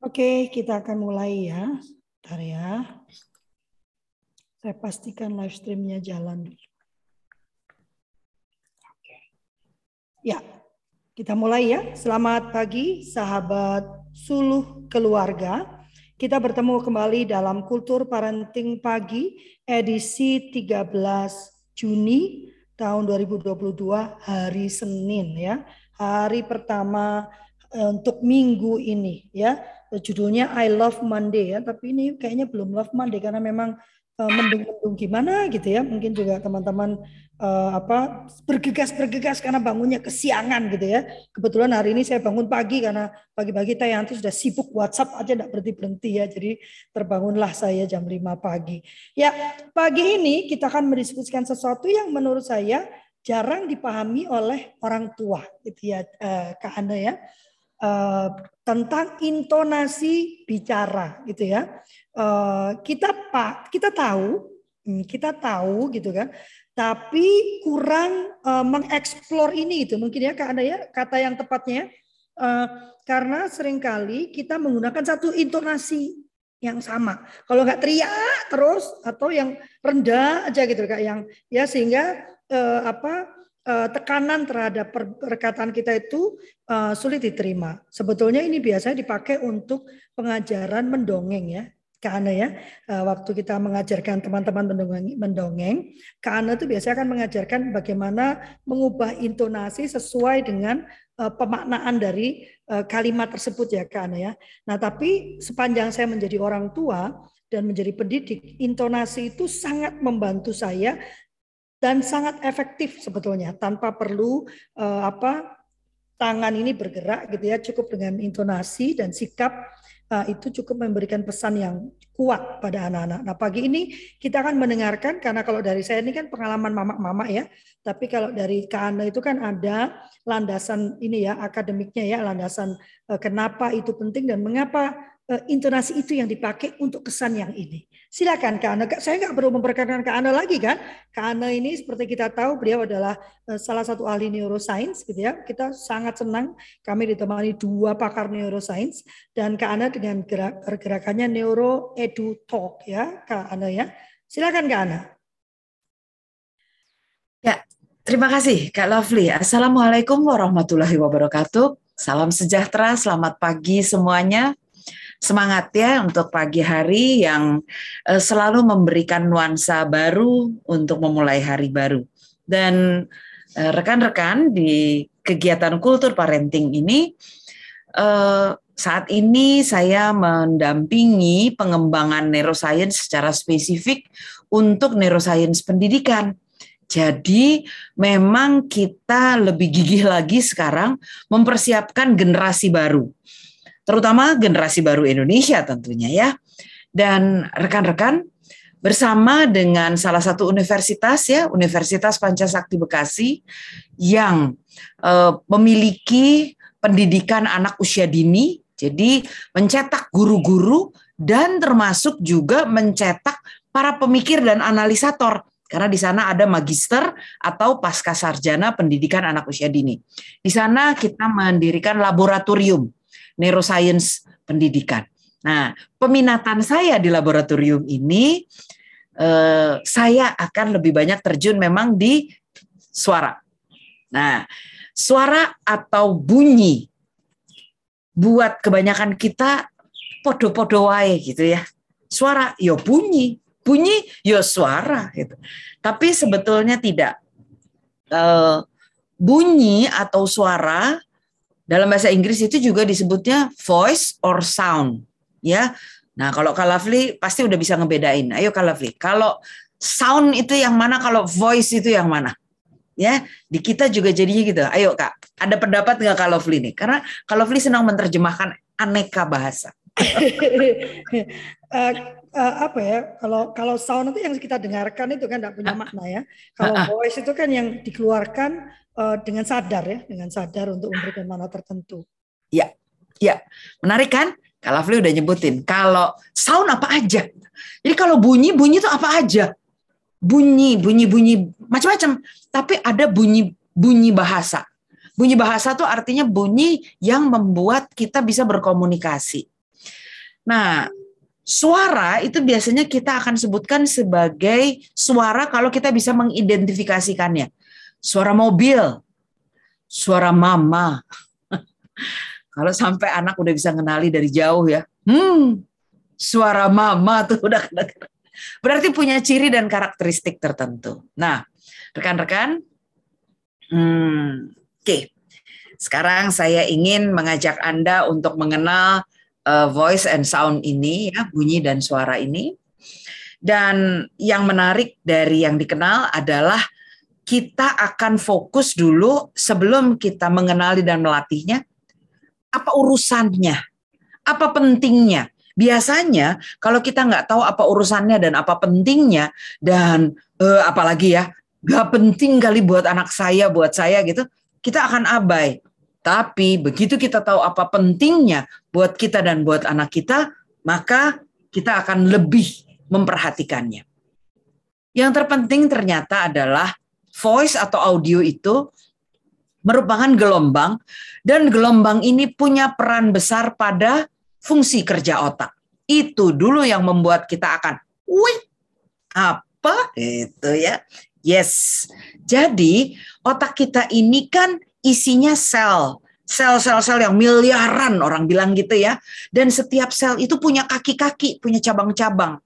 Oke, kita akan mulai ya. Bentar ya. Saya pastikan live streamnya jalan dulu. Oke. Ya, kita mulai ya. Selamat pagi sahabat suluh keluarga. Kita bertemu kembali dalam Kultur Parenting Pagi edisi 13 Juni tahun 2022 hari Senin ya. Hari pertama eh, untuk minggu ini ya judulnya I Love Monday ya, tapi ini kayaknya belum Love Monday karena memang uh, mendung-mendung gimana gitu ya. Mungkin juga teman-teman uh, apa bergegas-bergegas karena bangunnya kesiangan gitu ya. Kebetulan hari ini saya bangun pagi karena pagi-pagi Tayanti sudah sibuk WhatsApp aja tidak berhenti-berhenti ya. Jadi terbangunlah saya jam 5 pagi. Ya, pagi ini kita akan mendiskusikan sesuatu yang menurut saya jarang dipahami oleh orang tua gitu ya uh, Kak Ana ya uh, tentang intonasi bicara gitu ya. Uh, kita pak kita tahu hmm, kita tahu gitu kan tapi kurang uh, mengeksplor ini gitu mungkin ya ada ya kata yang tepatnya uh, karena sering kali kita menggunakan satu intonasi yang sama kalau nggak teriak terus atau yang rendah aja gitu kayak yang ya sehingga uh, apa tekanan terhadap perkataan kita itu uh, sulit diterima. Sebetulnya ini biasanya dipakai untuk pengajaran mendongeng ya. Karena ya, uh, waktu kita mengajarkan teman-teman mendongeng, mendongeng, itu biasanya akan mengajarkan bagaimana mengubah intonasi sesuai dengan pemaknaan dari kalimat tersebut ya karena ya. Nah tapi sepanjang saya menjadi orang tua dan menjadi pendidik, intonasi itu sangat membantu saya dan sangat efektif sebetulnya tanpa perlu uh, apa tangan ini bergerak gitu ya cukup dengan intonasi dan sikap uh, itu cukup memberikan pesan yang kuat pada anak-anak. Nah pagi ini kita akan mendengarkan karena kalau dari saya ini kan pengalaman mama-mama ya, tapi kalau dari Kana itu kan ada landasan ini ya akademiknya ya landasan uh, kenapa itu penting dan mengapa intonasi itu yang dipakai untuk kesan yang ini. Silakan Kak Ana. Saya nggak perlu memperkenalkan Kak Ana lagi kan. Kak Ana ini seperti kita tahu beliau adalah eh, salah satu ahli neuroscience gitu ya. Kita sangat senang kami ditemani dua pakar neuroscience dan Kak Ana dengan gerak, pergerakannya Neuro Edu Talk ya Kak Ana ya. Silakan Kak Ana. Ya, terima kasih Kak Lovely. Assalamualaikum warahmatullahi wabarakatuh. Salam sejahtera, selamat pagi semuanya semangat ya untuk pagi hari yang uh, selalu memberikan nuansa baru untuk memulai hari baru. Dan uh, rekan-rekan di kegiatan kultur parenting ini uh, saat ini saya mendampingi pengembangan neuroscience secara spesifik untuk neuroscience pendidikan. Jadi memang kita lebih gigih lagi sekarang mempersiapkan generasi baru terutama generasi baru Indonesia tentunya ya. Dan rekan-rekan bersama dengan salah satu universitas ya, Universitas Pancasakti Bekasi yang uh, memiliki pendidikan anak usia dini, jadi mencetak guru-guru dan termasuk juga mencetak para pemikir dan analisator karena di sana ada magister atau pasca sarjana pendidikan anak usia dini. Di sana kita mendirikan laboratorium neuroscience pendidikan. Nah, peminatan saya di laboratorium ini eh, saya akan lebih banyak terjun memang di suara. Nah, suara atau bunyi buat kebanyakan kita podo-podo wae gitu ya. Suara yo ya bunyi, bunyi yo ya suara gitu. Tapi sebetulnya tidak. Uh, bunyi atau suara dalam bahasa Inggris itu juga disebutnya voice or sound, ya. Nah, kalau Kalafli pasti udah bisa ngebedain. Ayo Kalafli, kalau sound itu yang mana, kalau voice itu yang mana? Ya, di kita juga jadinya gitu. Ayo Kak, ada pendapat nggak Kalafli nih? Karena Kalafli senang menerjemahkan aneka bahasa. uh, uh, apa ya kalau kalau sound itu yang kita dengarkan itu kan tidak punya makna ya kalau voice itu kan yang dikeluarkan uh, dengan sadar ya, dengan sadar untuk memberikan mana tertentu. Ya, ya, menarik kan? Kalau Fli udah nyebutin, kalau sound apa aja. Jadi kalau bunyi, bunyi itu apa aja. Bunyi, bunyi, bunyi macam-macam. Tapi ada bunyi, bunyi bahasa. Bunyi bahasa itu artinya bunyi yang membuat kita bisa berkomunikasi. Nah, suara itu biasanya kita akan sebutkan sebagai suara kalau kita bisa mengidentifikasikannya. Suara mobil, suara mama. kalau sampai anak udah bisa kenali dari jauh ya, hmm, suara mama tuh udah berarti punya ciri dan karakteristik tertentu. Nah, rekan-rekan, hmm, oke. Okay. Sekarang saya ingin mengajak Anda untuk mengenal uh, voice and sound ini, ya, bunyi dan suara ini. Dan yang menarik dari yang dikenal adalah kita akan fokus dulu sebelum kita mengenali dan melatihnya, apa urusannya, apa pentingnya. Biasanya kalau kita nggak tahu apa urusannya dan apa pentingnya dan uh, apalagi ya nggak penting kali buat anak saya, buat saya gitu, kita akan abai. Tapi begitu kita tahu apa pentingnya buat kita dan buat anak kita, maka kita akan lebih memperhatikannya. Yang terpenting ternyata adalah voice atau audio itu merupakan gelombang dan gelombang ini punya peran besar pada fungsi kerja otak. Itu dulu yang membuat kita akan, wih, apa itu ya? Yes. Jadi otak kita ini kan isinya sel, sel-sel-sel yang miliaran orang bilang gitu ya. Dan setiap sel itu punya kaki-kaki, punya cabang-cabang.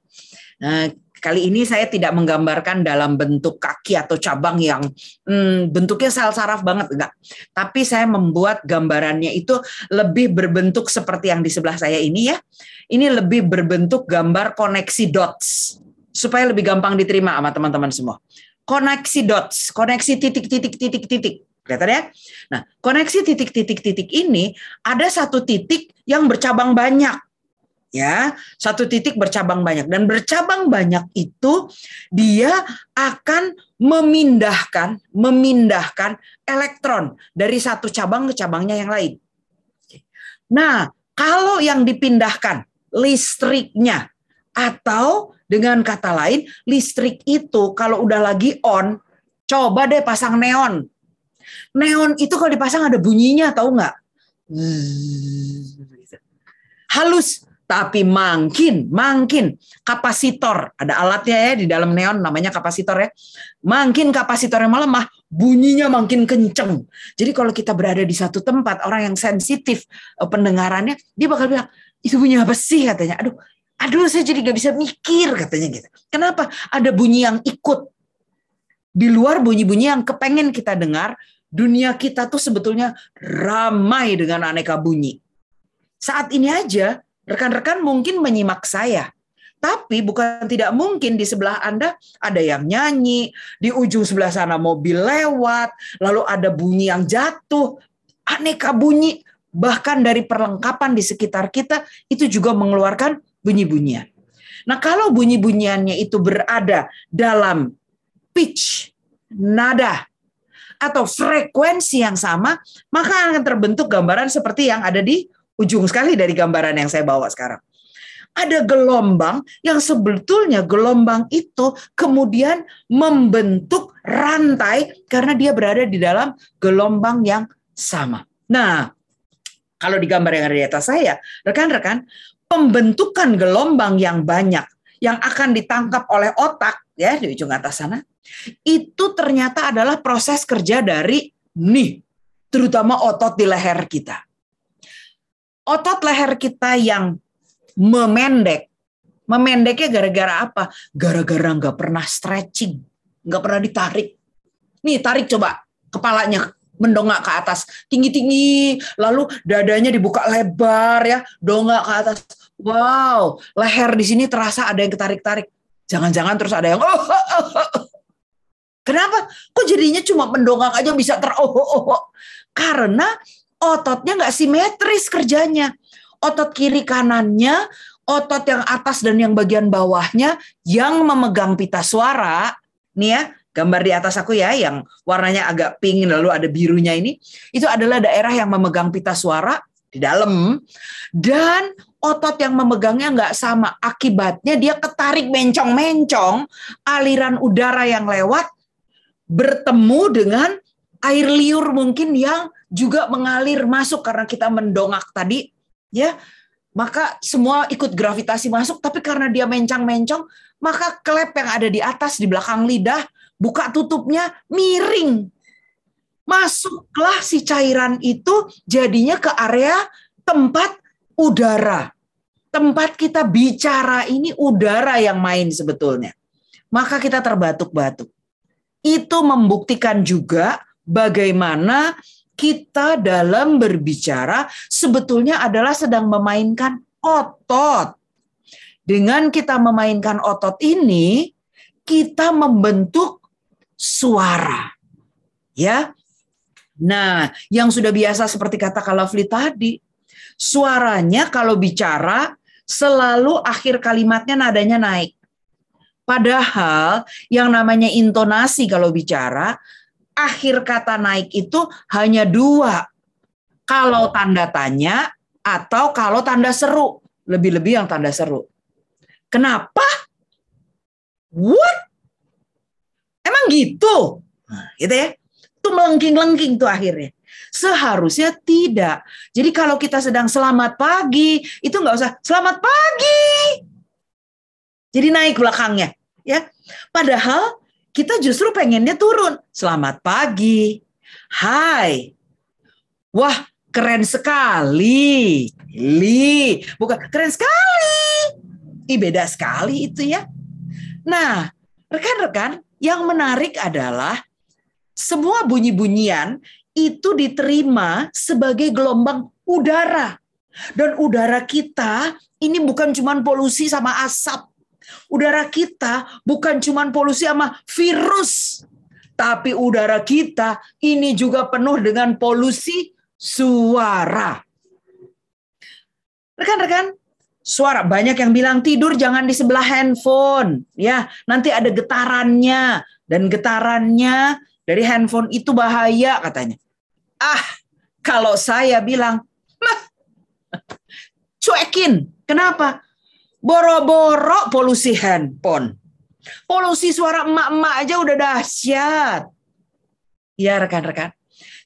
Nah, kali ini saya tidak menggambarkan dalam bentuk kaki atau cabang yang hmm, bentuknya sel saraf banget enggak. Tapi saya membuat gambarannya itu lebih berbentuk seperti yang di sebelah saya ini ya. Ini lebih berbentuk gambar koneksi dots supaya lebih gampang diterima sama teman-teman semua. Koneksi dots, koneksi titik-titik-titik-titik Kelihatan ya? Nah, koneksi titik-titik-titik ini ada satu titik yang bercabang banyak. Ya, satu titik bercabang banyak dan bercabang banyak itu dia akan memindahkan memindahkan elektron dari satu cabang ke cabangnya yang lain. Nah, kalau yang dipindahkan listriknya atau dengan kata lain listrik itu kalau udah lagi on coba deh pasang neon Neon itu kalau dipasang ada bunyinya, tahu nggak? Halus, tapi makin, makin kapasitor. Ada alatnya ya di dalam neon namanya kapasitor ya. Makin kapasitornya melemah, bunyinya makin kenceng. Jadi kalau kita berada di satu tempat, orang yang sensitif eh, pendengarannya, dia bakal bilang, itu bunyi apa sih katanya. Aduh, aduh saya jadi nggak bisa mikir katanya gitu. Kenapa? Ada bunyi yang ikut di luar bunyi-bunyi yang kepengen kita dengar, dunia kita tuh sebetulnya ramai dengan aneka bunyi. Saat ini aja, rekan-rekan mungkin menyimak saya. Tapi bukan tidak mungkin di sebelah Anda ada yang nyanyi, di ujung sebelah sana mobil lewat, lalu ada bunyi yang jatuh, aneka bunyi, bahkan dari perlengkapan di sekitar kita itu juga mengeluarkan bunyi-bunyian. Nah, kalau bunyi-bunyiannya itu berada dalam pitch, nada, atau frekuensi yang sama, maka akan terbentuk gambaran seperti yang ada di ujung sekali dari gambaran yang saya bawa sekarang. Ada gelombang yang sebetulnya gelombang itu kemudian membentuk rantai karena dia berada di dalam gelombang yang sama. Nah, kalau di gambar yang ada di atas saya, rekan-rekan, pembentukan gelombang yang banyak yang akan ditangkap oleh otak ya di ujung atas sana itu ternyata adalah proses kerja dari nih, terutama otot di leher kita. Otot leher kita yang memendek, memendeknya gara-gara apa? Gara-gara nggak pernah stretching, nggak pernah ditarik. Nih tarik coba kepalanya mendongak ke atas tinggi-tinggi, lalu dadanya dibuka lebar ya, dongak ke atas. Wow, leher di sini terasa ada yang ketarik-tarik. Jangan-jangan terus ada yang oh, oh, oh, oh. Kenapa? Kok jadinya cuma mendongak aja bisa ter oh, oh, oh. Karena ototnya nggak simetris kerjanya. Otot kiri kanannya, otot yang atas dan yang bagian bawahnya yang memegang pita suara. Nih ya, gambar di atas aku ya yang warnanya agak pink lalu ada birunya ini. Itu adalah daerah yang memegang pita suara di dalam dan otot yang memegangnya nggak sama. Akibatnya dia ketarik mencong-mencong aliran udara yang lewat bertemu dengan air liur mungkin yang juga mengalir masuk karena kita mendongak tadi ya maka semua ikut gravitasi masuk, tapi karena dia mencang-mencong, maka klep yang ada di atas, di belakang lidah, buka tutupnya miring. Masuklah si cairan itu jadinya ke area tempat udara. Tempat kita bicara ini udara yang main sebetulnya. Maka kita terbatuk-batuk. Itu membuktikan juga bagaimana kita dalam berbicara sebetulnya adalah sedang memainkan otot. Dengan kita memainkan otot ini, kita membentuk suara. Ya. Nah, yang sudah biasa seperti kata Kalafli tadi, suaranya kalau bicara selalu akhir kalimatnya nadanya naik. Padahal yang namanya intonasi kalau bicara akhir kata naik itu hanya dua. Kalau tanda tanya atau kalau tanda seru. Lebih-lebih yang tanda seru. Kenapa? What? Emang gitu? Nah, gitu ya. Itu melengking-lengking tuh akhirnya. Seharusnya tidak. Jadi kalau kita sedang selamat pagi, itu nggak usah selamat pagi. Jadi naik belakangnya, ya. Padahal kita justru pengennya turun. Selamat pagi. Hai. Wah, keren sekali. Li, bukan keren sekali. Ih, beda sekali itu ya. Nah, rekan-rekan, yang menarik adalah semua bunyi-bunyian itu diterima sebagai gelombang udara. Dan udara kita ini bukan cuma polusi sama asap, Udara kita bukan cuma polusi sama virus, tapi udara kita ini juga penuh dengan polusi suara. Rekan-rekan, suara banyak yang bilang tidur jangan di sebelah handphone, ya. Nanti ada getarannya dan getarannya dari handphone itu bahaya katanya. Ah, kalau saya bilang, cuekin. Kenapa? Boro-boro polusi handphone. Polusi suara emak-emak aja udah dahsyat. Ya rekan-rekan.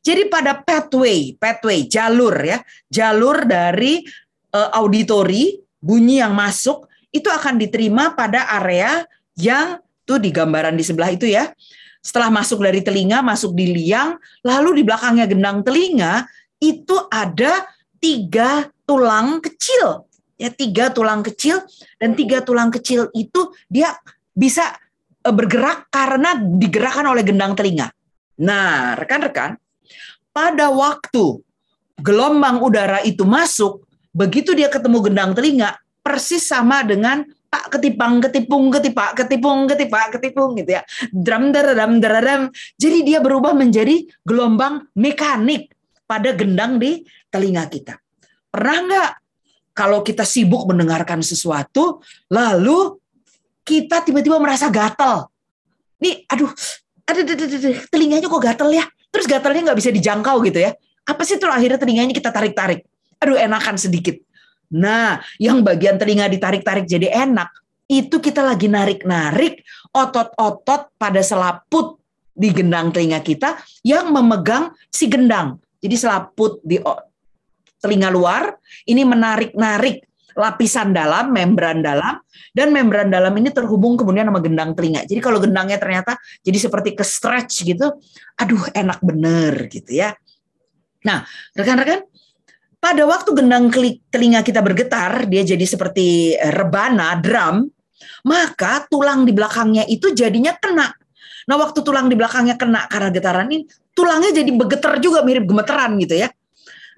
Jadi pada pathway, pathway jalur ya, jalur dari uh, auditori bunyi yang masuk itu akan diterima pada area yang tuh di gambaran di sebelah itu ya. Setelah masuk dari telinga, masuk di liang, lalu di belakangnya gendang telinga itu ada tiga tulang kecil ya tiga tulang kecil dan tiga tulang kecil itu dia bisa eh, bergerak karena digerakkan oleh gendang telinga. Nah, rekan-rekan, pada waktu gelombang udara itu masuk, begitu dia ketemu gendang telinga, persis sama dengan pak ketipang ketipung ketipak ketipung ketipak ketipung gitu ya. Drum daradam daradam. Jadi dia berubah menjadi gelombang mekanik pada gendang di telinga kita. Pernah nggak kalau kita sibuk mendengarkan sesuatu, lalu kita tiba-tiba merasa gatal. Nih, aduh, ada telinganya kok gatal ya? Terus gatalnya nggak bisa dijangkau gitu ya? Apa sih tuh akhirnya telinganya kita tarik-tarik? Aduh, enakan sedikit. Nah, yang bagian telinga ditarik-tarik jadi enak, itu kita lagi narik-narik otot-otot pada selaput di gendang telinga kita yang memegang si gendang. Jadi selaput di telinga luar, ini menarik-narik lapisan dalam, membran dalam, dan membran dalam ini terhubung kemudian sama gendang telinga. Jadi kalau gendangnya ternyata jadi seperti ke stretch gitu, aduh enak bener gitu ya. Nah, rekan-rekan, pada waktu gendang telinga kita bergetar, dia jadi seperti eh, rebana, drum, maka tulang di belakangnya itu jadinya kena. Nah, waktu tulang di belakangnya kena karena getaran ini, tulangnya jadi bergetar juga mirip gemeteran gitu ya.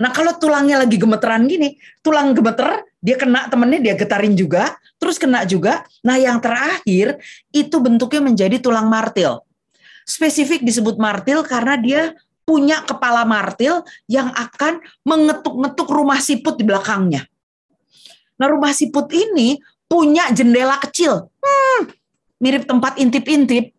Nah kalau tulangnya lagi gemeteran gini, tulang gemeter, dia kena temennya dia getarin juga, terus kena juga. Nah yang terakhir itu bentuknya menjadi tulang martil. Spesifik disebut martil karena dia punya kepala martil yang akan mengetuk-ngetuk rumah siput di belakangnya. Nah rumah siput ini punya jendela kecil, hmm, mirip tempat intip-intip.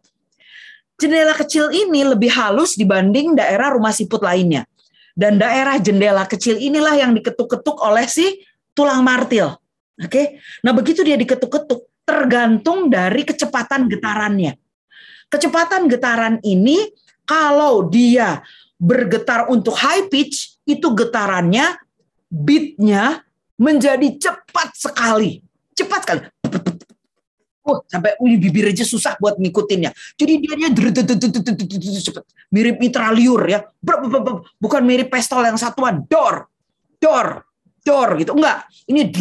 Jendela kecil ini lebih halus dibanding daerah rumah siput lainnya. Dan daerah jendela kecil inilah yang diketuk-ketuk oleh si tulang martil. Oke. Nah, begitu dia diketuk-ketuk tergantung dari kecepatan getarannya. Kecepatan getaran ini kalau dia bergetar untuk high pitch itu getarannya beatnya menjadi cepat sekali. Cepat sekali. Wah, sampai uli bibir aja susah buat ngikutinnya. Jadi dia dia cepet. Mirip mitraliur ya. Bukan mirip pistol yang satuan. Dor, dor, dor gitu. Enggak. Ini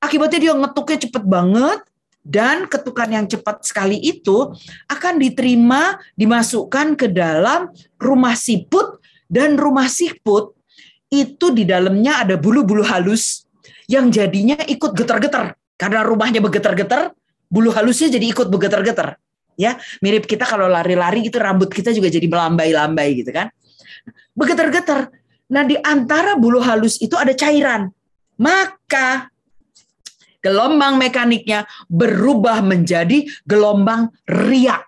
Akibatnya dia ngetuknya cepet banget dan ketukan yang cepat sekali itu akan diterima dimasukkan ke dalam rumah siput dan rumah siput itu di dalamnya ada bulu-bulu halus yang jadinya ikut getar-getar karena rumahnya bergetar-getar, bulu halusnya jadi ikut bergetar-getar. Ya, mirip kita kalau lari-lari itu rambut kita juga jadi melambai-lambai gitu kan. Bergetar-getar. Nah, di antara bulu halus itu ada cairan. Maka gelombang mekaniknya berubah menjadi gelombang riak.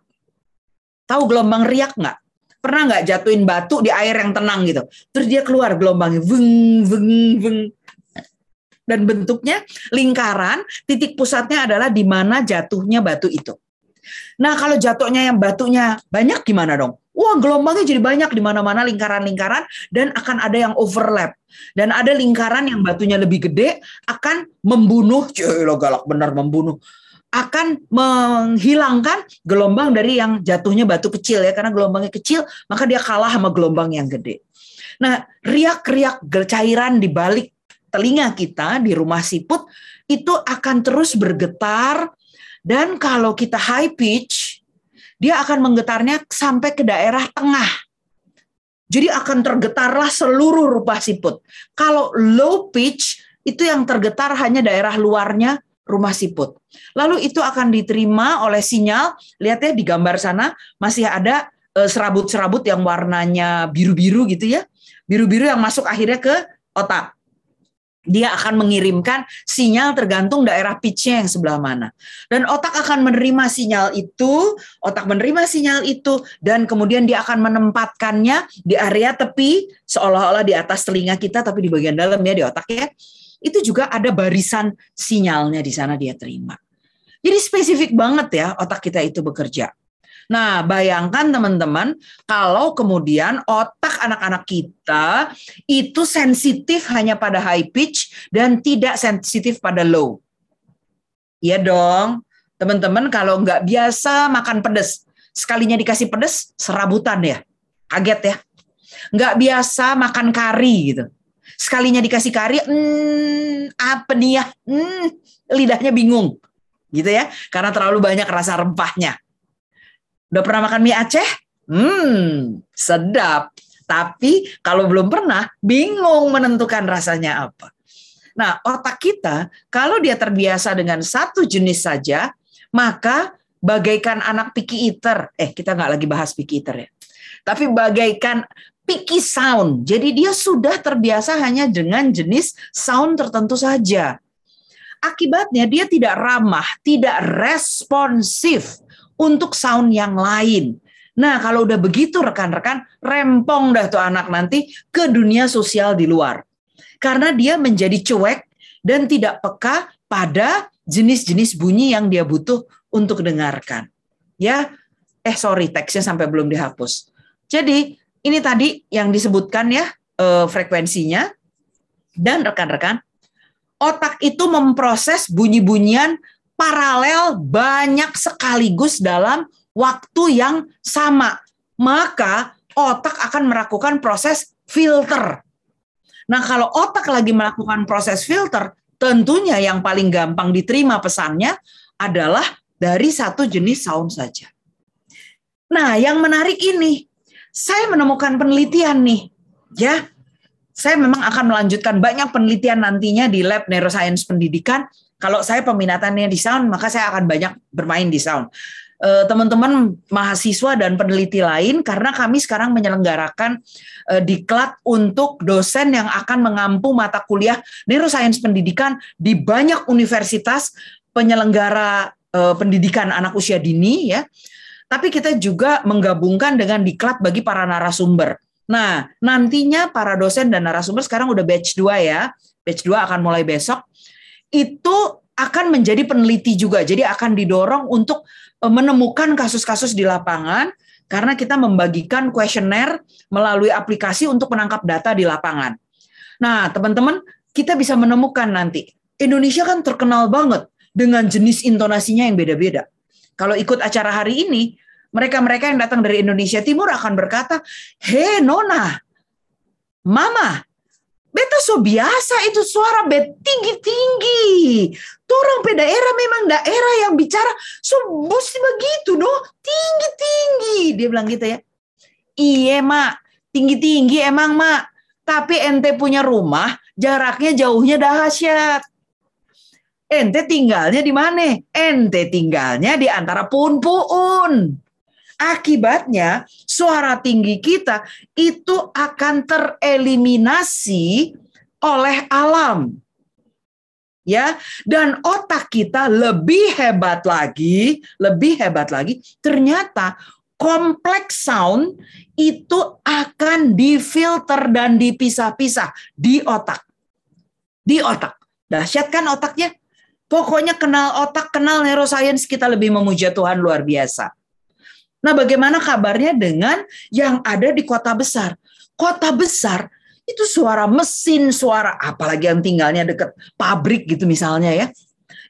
Tahu gelombang riak nggak? Pernah nggak jatuhin batu di air yang tenang gitu? Terus dia keluar gelombangnya, veng, veng, veng dan bentuknya lingkaran, titik pusatnya adalah di mana jatuhnya batu itu. Nah, kalau jatuhnya yang batunya banyak gimana dong? Wah, gelombangnya jadi banyak di mana-mana lingkaran-lingkaran dan akan ada yang overlap. Dan ada lingkaran yang batunya lebih gede akan membunuh, lo galak benar membunuh akan menghilangkan gelombang dari yang jatuhnya batu kecil ya karena gelombangnya kecil maka dia kalah sama gelombang yang gede. Nah, riak-riak cairan di balik telinga kita di rumah siput itu akan terus bergetar dan kalau kita high pitch dia akan menggetarnya sampai ke daerah tengah. Jadi akan tergetarlah seluruh rumah siput. Kalau low pitch itu yang tergetar hanya daerah luarnya rumah siput. Lalu itu akan diterima oleh sinyal, lihat ya di gambar sana masih ada eh, serabut-serabut yang warnanya biru-biru gitu ya. Biru-biru yang masuk akhirnya ke otak dia akan mengirimkan sinyal tergantung daerah pitch-nya yang sebelah mana. Dan otak akan menerima sinyal itu, otak menerima sinyal itu, dan kemudian dia akan menempatkannya di area tepi, seolah-olah di atas telinga kita, tapi di bagian dalam ya, di otak ya. Itu juga ada barisan sinyalnya di sana dia terima. Jadi spesifik banget ya otak kita itu bekerja. Nah, bayangkan teman-teman kalau kemudian otak anak-anak kita itu sensitif hanya pada high pitch dan tidak sensitif pada low. Iya dong. Teman-teman kalau nggak biasa makan pedas, sekalinya dikasih pedas serabutan ya. Kaget ya. Nggak biasa makan kari gitu. Sekalinya dikasih kari, hmm, apa nih ya? Hmm, lidahnya bingung. Gitu ya. Karena terlalu banyak rasa rempahnya. Udah pernah makan mie Aceh? Hmm, sedap. Tapi kalau belum pernah, bingung menentukan rasanya apa. Nah, otak kita kalau dia terbiasa dengan satu jenis saja, maka bagaikan anak picky eater. Eh, kita nggak lagi bahas picky eater ya. Tapi bagaikan picky sound. Jadi dia sudah terbiasa hanya dengan jenis sound tertentu saja. Akibatnya dia tidak ramah, tidak responsif untuk sound yang lain. Nah, kalau udah begitu rekan-rekan, rempong dah tuh anak nanti ke dunia sosial di luar. Karena dia menjadi cuek dan tidak peka pada jenis-jenis bunyi yang dia butuh untuk dengarkan. Ya, eh sorry, teksnya sampai belum dihapus. Jadi, ini tadi yang disebutkan ya, eh, frekuensinya. Dan rekan-rekan, otak itu memproses bunyi-bunyian paralel banyak sekaligus dalam waktu yang sama. Maka otak akan melakukan proses filter. Nah, kalau otak lagi melakukan proses filter, tentunya yang paling gampang diterima pesannya adalah dari satu jenis sound saja. Nah, yang menarik ini, saya menemukan penelitian nih, ya. Saya memang akan melanjutkan banyak penelitian nantinya di lab neuroscience pendidikan kalau saya peminatannya di sound, maka saya akan banyak bermain di sound. Eh, teman-teman mahasiswa dan peneliti lain, karena kami sekarang menyelenggarakan uh, diklat untuk dosen yang akan mengampu mata kuliah neuroscience pendidikan di banyak universitas penyelenggara uh, pendidikan anak usia dini ya. Tapi kita juga menggabungkan dengan diklat bagi para narasumber. Nah, nantinya para dosen dan narasumber sekarang udah batch 2 ya. Batch 2 akan mulai besok itu akan menjadi peneliti juga. Jadi akan didorong untuk e, menemukan kasus-kasus di lapangan karena kita membagikan kuesioner melalui aplikasi untuk menangkap data di lapangan. Nah, teman-teman, kita bisa menemukan nanti. Indonesia kan terkenal banget dengan jenis intonasinya yang beda-beda. Kalau ikut acara hari ini, mereka-mereka yang datang dari Indonesia Timur akan berkata, "He Nona, Mama, beta so biasa itu suara bet tinggi-tinggi. Orang pe daerah memang daerah yang bicara so mesti begitu no, tinggi-tinggi." Dia bilang gitu ya. Iya, Mak. Tinggi-tinggi emang, Mak. Tapi ente punya rumah, jaraknya jauhnya dahsyat. Ente tinggalnya di mana? Ente tinggalnya di antara pun-puun. Akibatnya suara tinggi kita itu akan tereliminasi oleh alam. Ya, dan otak kita lebih hebat lagi, lebih hebat lagi. Ternyata kompleks sound itu akan difilter dan dipisah-pisah di otak. Di otak. Dahsyat kan otaknya? Pokoknya kenal otak, kenal neuroscience, kita lebih memuja Tuhan luar biasa. Nah, bagaimana kabarnya dengan yang ada di kota besar? Kota besar itu suara mesin, suara apalagi yang tinggalnya dekat pabrik gitu misalnya ya.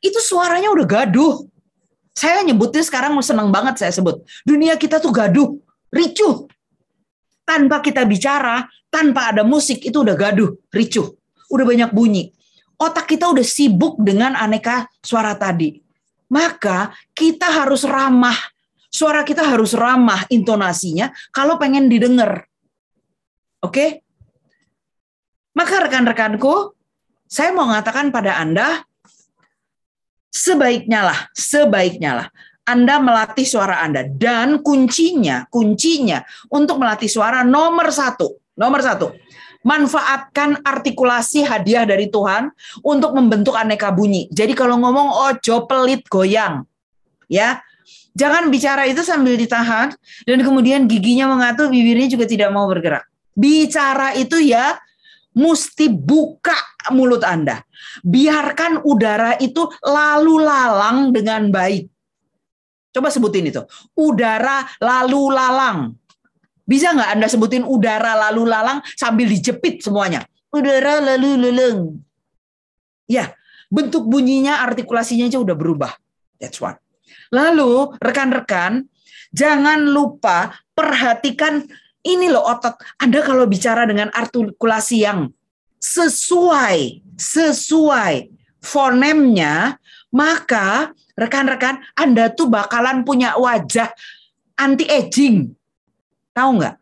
Itu suaranya udah gaduh. Saya nyebutnya sekarang senang banget saya sebut. Dunia kita tuh gaduh, ricuh. Tanpa kita bicara, tanpa ada musik itu udah gaduh, ricuh. Udah banyak bunyi otak kita udah sibuk dengan aneka suara tadi. Maka kita harus ramah. Suara kita harus ramah intonasinya kalau pengen didengar. Oke? Maka rekan-rekanku, saya mau mengatakan pada Anda, sebaiknya lah, sebaiknya lah, Anda melatih suara Anda. Dan kuncinya, kuncinya untuk melatih suara nomor satu, nomor satu, manfaatkan artikulasi hadiah dari Tuhan untuk membentuk aneka bunyi. Jadi kalau ngomong ojo pelit goyang, ya jangan bicara itu sambil ditahan dan kemudian giginya mengatur, bibirnya juga tidak mau bergerak. Bicara itu ya mesti buka mulut Anda. Biarkan udara itu lalu lalang dengan baik. Coba sebutin itu. Udara lalu lalang. Bisa nggak Anda sebutin udara lalu lalang sambil dijepit semuanya? Udara lalu leleng. Ya, bentuk bunyinya, artikulasinya aja udah berubah. That's one. Lalu, rekan-rekan, jangan lupa perhatikan ini loh otot. Anda kalau bicara dengan artikulasi yang sesuai, sesuai fonemnya, maka rekan-rekan Anda tuh bakalan punya wajah anti aging. Tahu nggak?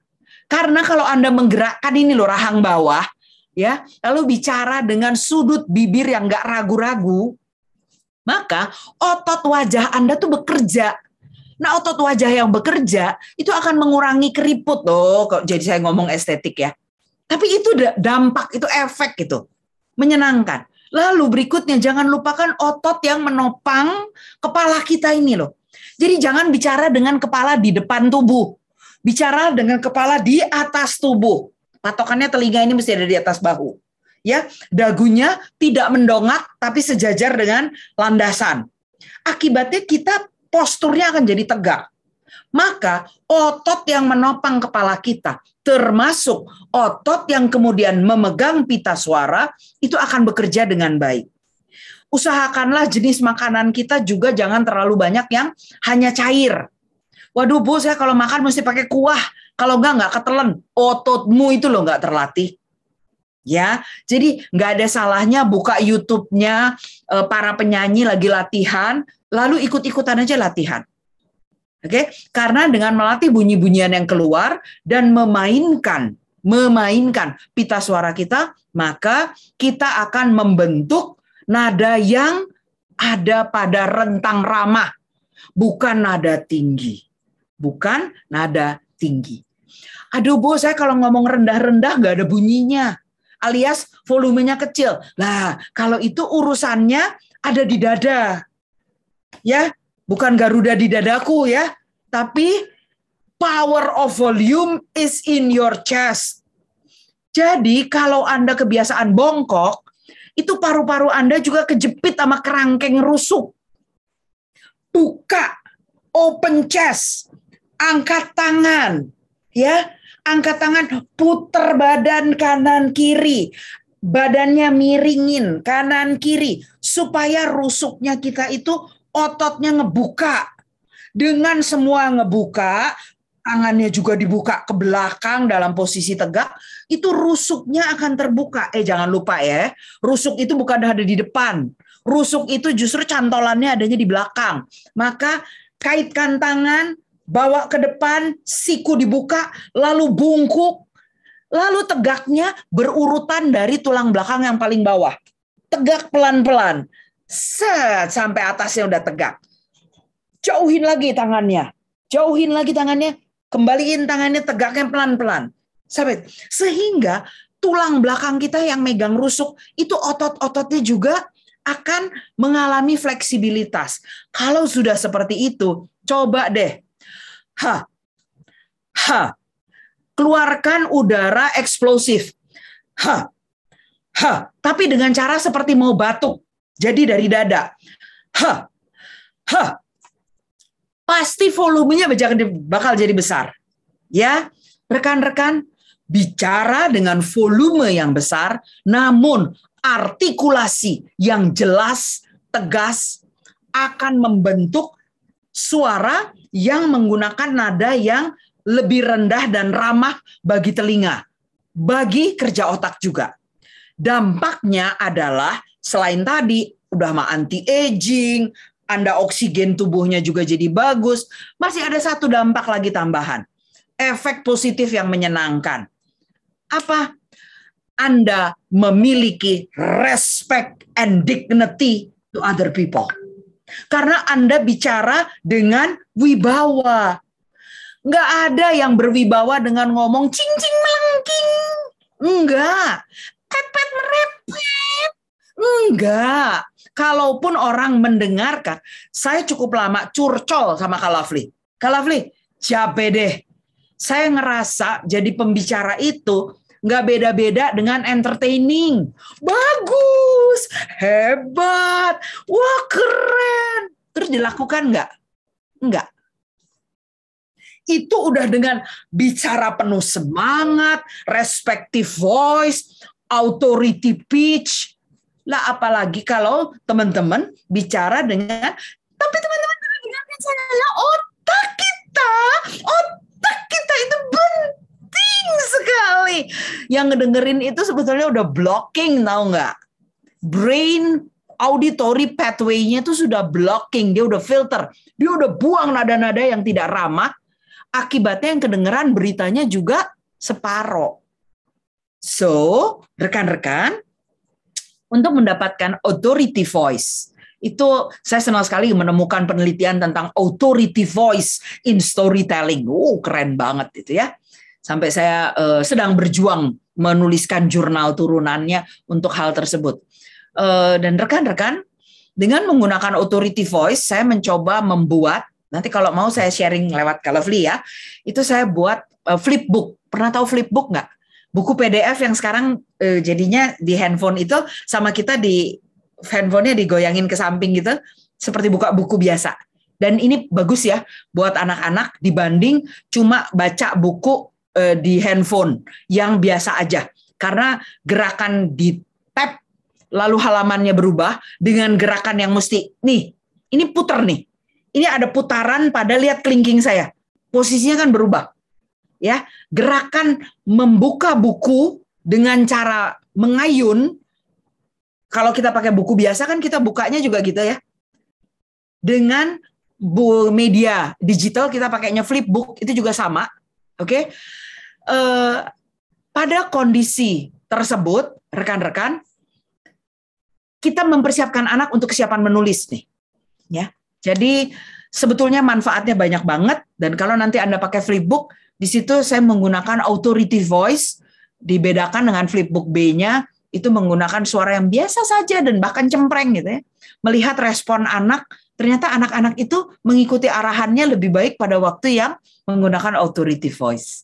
Karena kalau Anda menggerakkan ini loh rahang bawah, ya, lalu bicara dengan sudut bibir yang nggak ragu-ragu, maka otot wajah Anda tuh bekerja. Nah, otot wajah yang bekerja itu akan mengurangi keriput loh. Kok jadi saya ngomong estetik ya. Tapi itu dampak, itu efek gitu. Menyenangkan. Lalu berikutnya jangan lupakan otot yang menopang kepala kita ini loh. Jadi jangan bicara dengan kepala di depan tubuh bicara dengan kepala di atas tubuh. Patokannya telinga ini mesti ada di atas bahu. Ya, dagunya tidak mendongak tapi sejajar dengan landasan. Akibatnya kita posturnya akan jadi tegak. Maka otot yang menopang kepala kita, termasuk otot yang kemudian memegang pita suara, itu akan bekerja dengan baik. Usahakanlah jenis makanan kita juga jangan terlalu banyak yang hanya cair Waduh bu, saya kalau makan mesti pakai kuah. Kalau enggak, enggak ketelen. Ototmu itu loh enggak terlatih. Ya, jadi nggak ada salahnya buka YouTube-nya eh, para penyanyi lagi latihan, lalu ikut-ikutan aja latihan. Oke, okay? karena dengan melatih bunyi-bunyian yang keluar dan memainkan, memainkan pita suara kita, maka kita akan membentuk nada yang ada pada rentang ramah, bukan nada tinggi bukan nada tinggi. Aduh bu, saya kalau ngomong rendah-rendah nggak ada bunyinya. Alias volumenya kecil. Lah, kalau itu urusannya ada di dada. Ya, bukan Garuda di dadaku ya. Tapi power of volume is in your chest. Jadi kalau Anda kebiasaan bongkok, itu paru-paru Anda juga kejepit sama kerangkeng rusuk. Buka, open chest angkat tangan, ya, angkat tangan, putar badan kanan kiri, badannya miringin kanan kiri supaya rusuknya kita itu ototnya ngebuka. Dengan semua ngebuka, tangannya juga dibuka ke belakang dalam posisi tegak, itu rusuknya akan terbuka. Eh jangan lupa ya, rusuk itu bukan ada di depan. Rusuk itu justru cantolannya adanya di belakang. Maka kaitkan tangan, bawa ke depan, siku dibuka, lalu bungkuk, lalu tegaknya berurutan dari tulang belakang yang paling bawah. Tegak pelan-pelan. Set, sampai atasnya udah tegak. Jauhin lagi tangannya. Jauhin lagi tangannya. Kembaliin tangannya tegaknya pelan-pelan. Sampai sehingga tulang belakang kita yang megang rusuk itu otot-ototnya juga akan mengalami fleksibilitas. Kalau sudah seperti itu, coba deh. Ha. Ha. Keluarkan udara eksplosif. Ha. Ha. Tapi dengan cara seperti mau batuk. Jadi dari dada. Hah. Hah. Pasti volumenya bakal jadi besar. Ya, rekan-rekan, bicara dengan volume yang besar, namun artikulasi yang jelas, tegas, akan membentuk suara yang menggunakan nada yang lebih rendah dan ramah bagi telinga, bagi kerja otak juga. Dampaknya adalah selain tadi udah mah anti aging, Anda oksigen tubuhnya juga jadi bagus, masih ada satu dampak lagi tambahan. Efek positif yang menyenangkan. Apa? Anda memiliki respect and dignity to other people. Karena Anda bicara dengan wibawa. Nggak ada yang berwibawa dengan ngomong cing-cing melengking. Enggak. Epet merepet. Enggak. Kalaupun orang mendengarkan, saya cukup lama curcol sama Kak Lovely. Kak Lovely, siapa deh. Saya ngerasa jadi pembicara itu nggak beda-beda dengan entertaining. Bagus, hebat, wah keren. Terus dilakukan nggak? Nggak. Itu udah dengan bicara penuh semangat, respective voice, authority pitch, lah apalagi kalau teman-teman bicara dengan tapi teman-teman dengarkan saya otak kita, otak kita itu penting sekali. Yang ngedengerin itu sebetulnya udah blocking tahu nggak? Brain auditory pathway-nya itu sudah blocking, dia udah filter, dia udah buang nada-nada yang tidak ramah. Akibatnya yang kedengeran beritanya juga separoh. So, rekan-rekan, untuk mendapatkan authority voice. Itu saya senang sekali menemukan penelitian tentang authority voice in storytelling. Oh, keren banget itu ya. Sampai saya uh, sedang berjuang menuliskan jurnal turunannya untuk hal tersebut. Uh, dan rekan-rekan, dengan menggunakan authority voice, saya mencoba membuat nanti kalau mau saya sharing lewat Calafly ya, itu saya buat uh, flipbook. Pernah tahu flipbook nggak? buku PDF yang sekarang eh, jadinya di handphone itu sama kita di handphonenya digoyangin ke samping gitu seperti buka buku biasa. Dan ini bagus ya buat anak-anak dibanding cuma baca buku eh, di handphone yang biasa aja. Karena gerakan di tab lalu halamannya berubah dengan gerakan yang mesti nih, ini putar nih. Ini ada putaran pada lihat kelingking saya. Posisinya kan berubah ya gerakan membuka buku dengan cara mengayun kalau kita pakai buku biasa kan kita bukanya juga gitu ya dengan media digital kita pakainya flipbook itu juga sama oke okay? uh, pada kondisi tersebut rekan-rekan kita mempersiapkan anak untuk kesiapan menulis nih ya jadi sebetulnya manfaatnya banyak banget dan kalau nanti anda pakai flipbook di situ saya menggunakan authority voice, dibedakan dengan flipbook B-nya itu menggunakan suara yang biasa saja dan bahkan cempreng gitu ya. Melihat respon anak, ternyata anak-anak itu mengikuti arahannya lebih baik pada waktu yang menggunakan authority voice.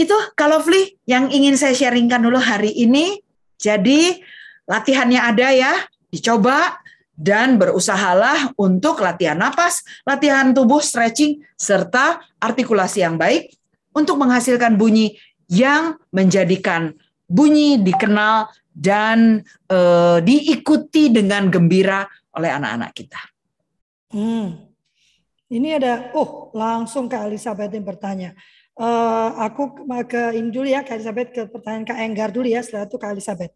Itu kalau Fli yang ingin saya sharingkan dulu hari ini. Jadi latihannya ada ya, dicoba dan berusahalah untuk latihan napas, latihan tubuh, stretching, serta artikulasi yang baik untuk menghasilkan bunyi yang menjadikan bunyi, dikenal, dan uh, diikuti dengan gembira oleh anak-anak kita. Hmm. Ini ada, oh langsung Kak Elizabeth yang bertanya. Uh, aku ke ini ya Kak Elizabeth ke pertanyaan Kak Enggar dulu ya setelah itu Kak Elizabeth.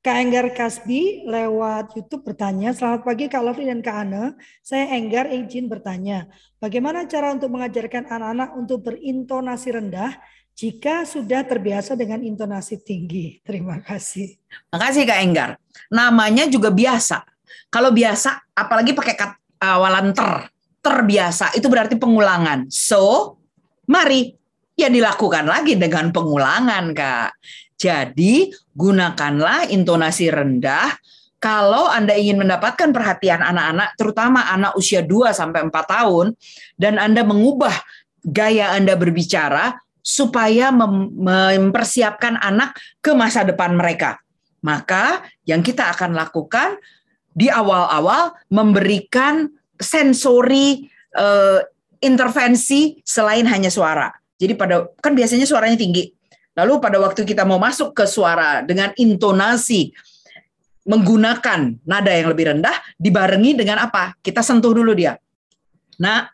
Kak Enggar Kasbi lewat YouTube bertanya, selamat pagi Kak Lovely dan Kak Ana. Saya Enggar izin bertanya, bagaimana cara untuk mengajarkan anak-anak untuk berintonasi rendah jika sudah terbiasa dengan intonasi tinggi? Terima kasih. Terima kasih Kak Enggar. Namanya juga biasa. Kalau biasa, apalagi pakai awalan ter, terbiasa, itu berarti pengulangan. So, mari ya dilakukan lagi dengan pengulangan Kak. Jadi gunakanlah intonasi rendah kalau Anda ingin mendapatkan perhatian anak-anak, terutama anak usia 2 sampai 4 tahun, dan Anda mengubah gaya Anda berbicara supaya mem mempersiapkan anak ke masa depan mereka. Maka yang kita akan lakukan di awal-awal memberikan sensori uh, intervensi selain hanya suara. Jadi pada kan biasanya suaranya tinggi. Lalu pada waktu kita mau masuk ke suara dengan intonasi menggunakan nada yang lebih rendah dibarengi dengan apa? Kita sentuh dulu dia. Nah,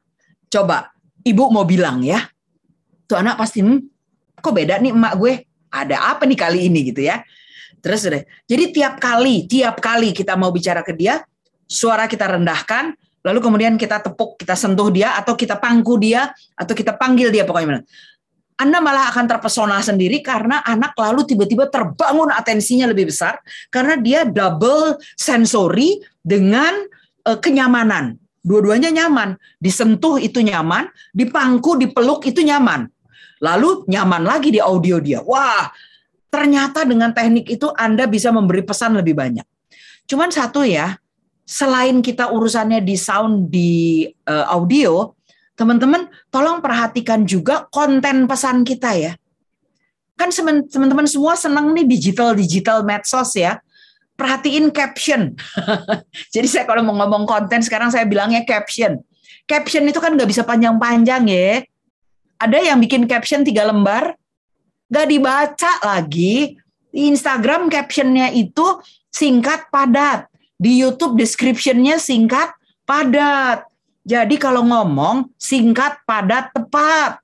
coba ibu mau bilang ya. Tuh anak pasti hmm, kok beda nih emak gue? Ada apa nih kali ini gitu ya. Terus deh. Jadi tiap kali, tiap kali kita mau bicara ke dia, suara kita rendahkan, lalu kemudian kita tepuk, kita sentuh dia atau kita pangku dia atau kita panggil dia pokoknya. Anda malah akan terpesona sendiri karena anak lalu tiba-tiba terbangun atensinya lebih besar karena dia double sensori dengan uh, kenyamanan. Dua-duanya nyaman, disentuh itu nyaman, dipangku, dipeluk itu nyaman. Lalu nyaman lagi di audio dia. Wah, ternyata dengan teknik itu Anda bisa memberi pesan lebih banyak. Cuman satu ya, selain kita urusannya di sound di uh, audio, teman-teman tolong perhatikan juga konten pesan kita ya. Kan teman-teman semua senang nih digital-digital medsos ya. Perhatiin caption. Jadi saya kalau mau ngomong konten sekarang saya bilangnya caption. Caption itu kan nggak bisa panjang-panjang ya. Ada yang bikin caption tiga lembar, nggak dibaca lagi. Instagram captionnya itu singkat padat. Di YouTube descriptionnya singkat padat jadi kalau ngomong singkat, padat, tepat.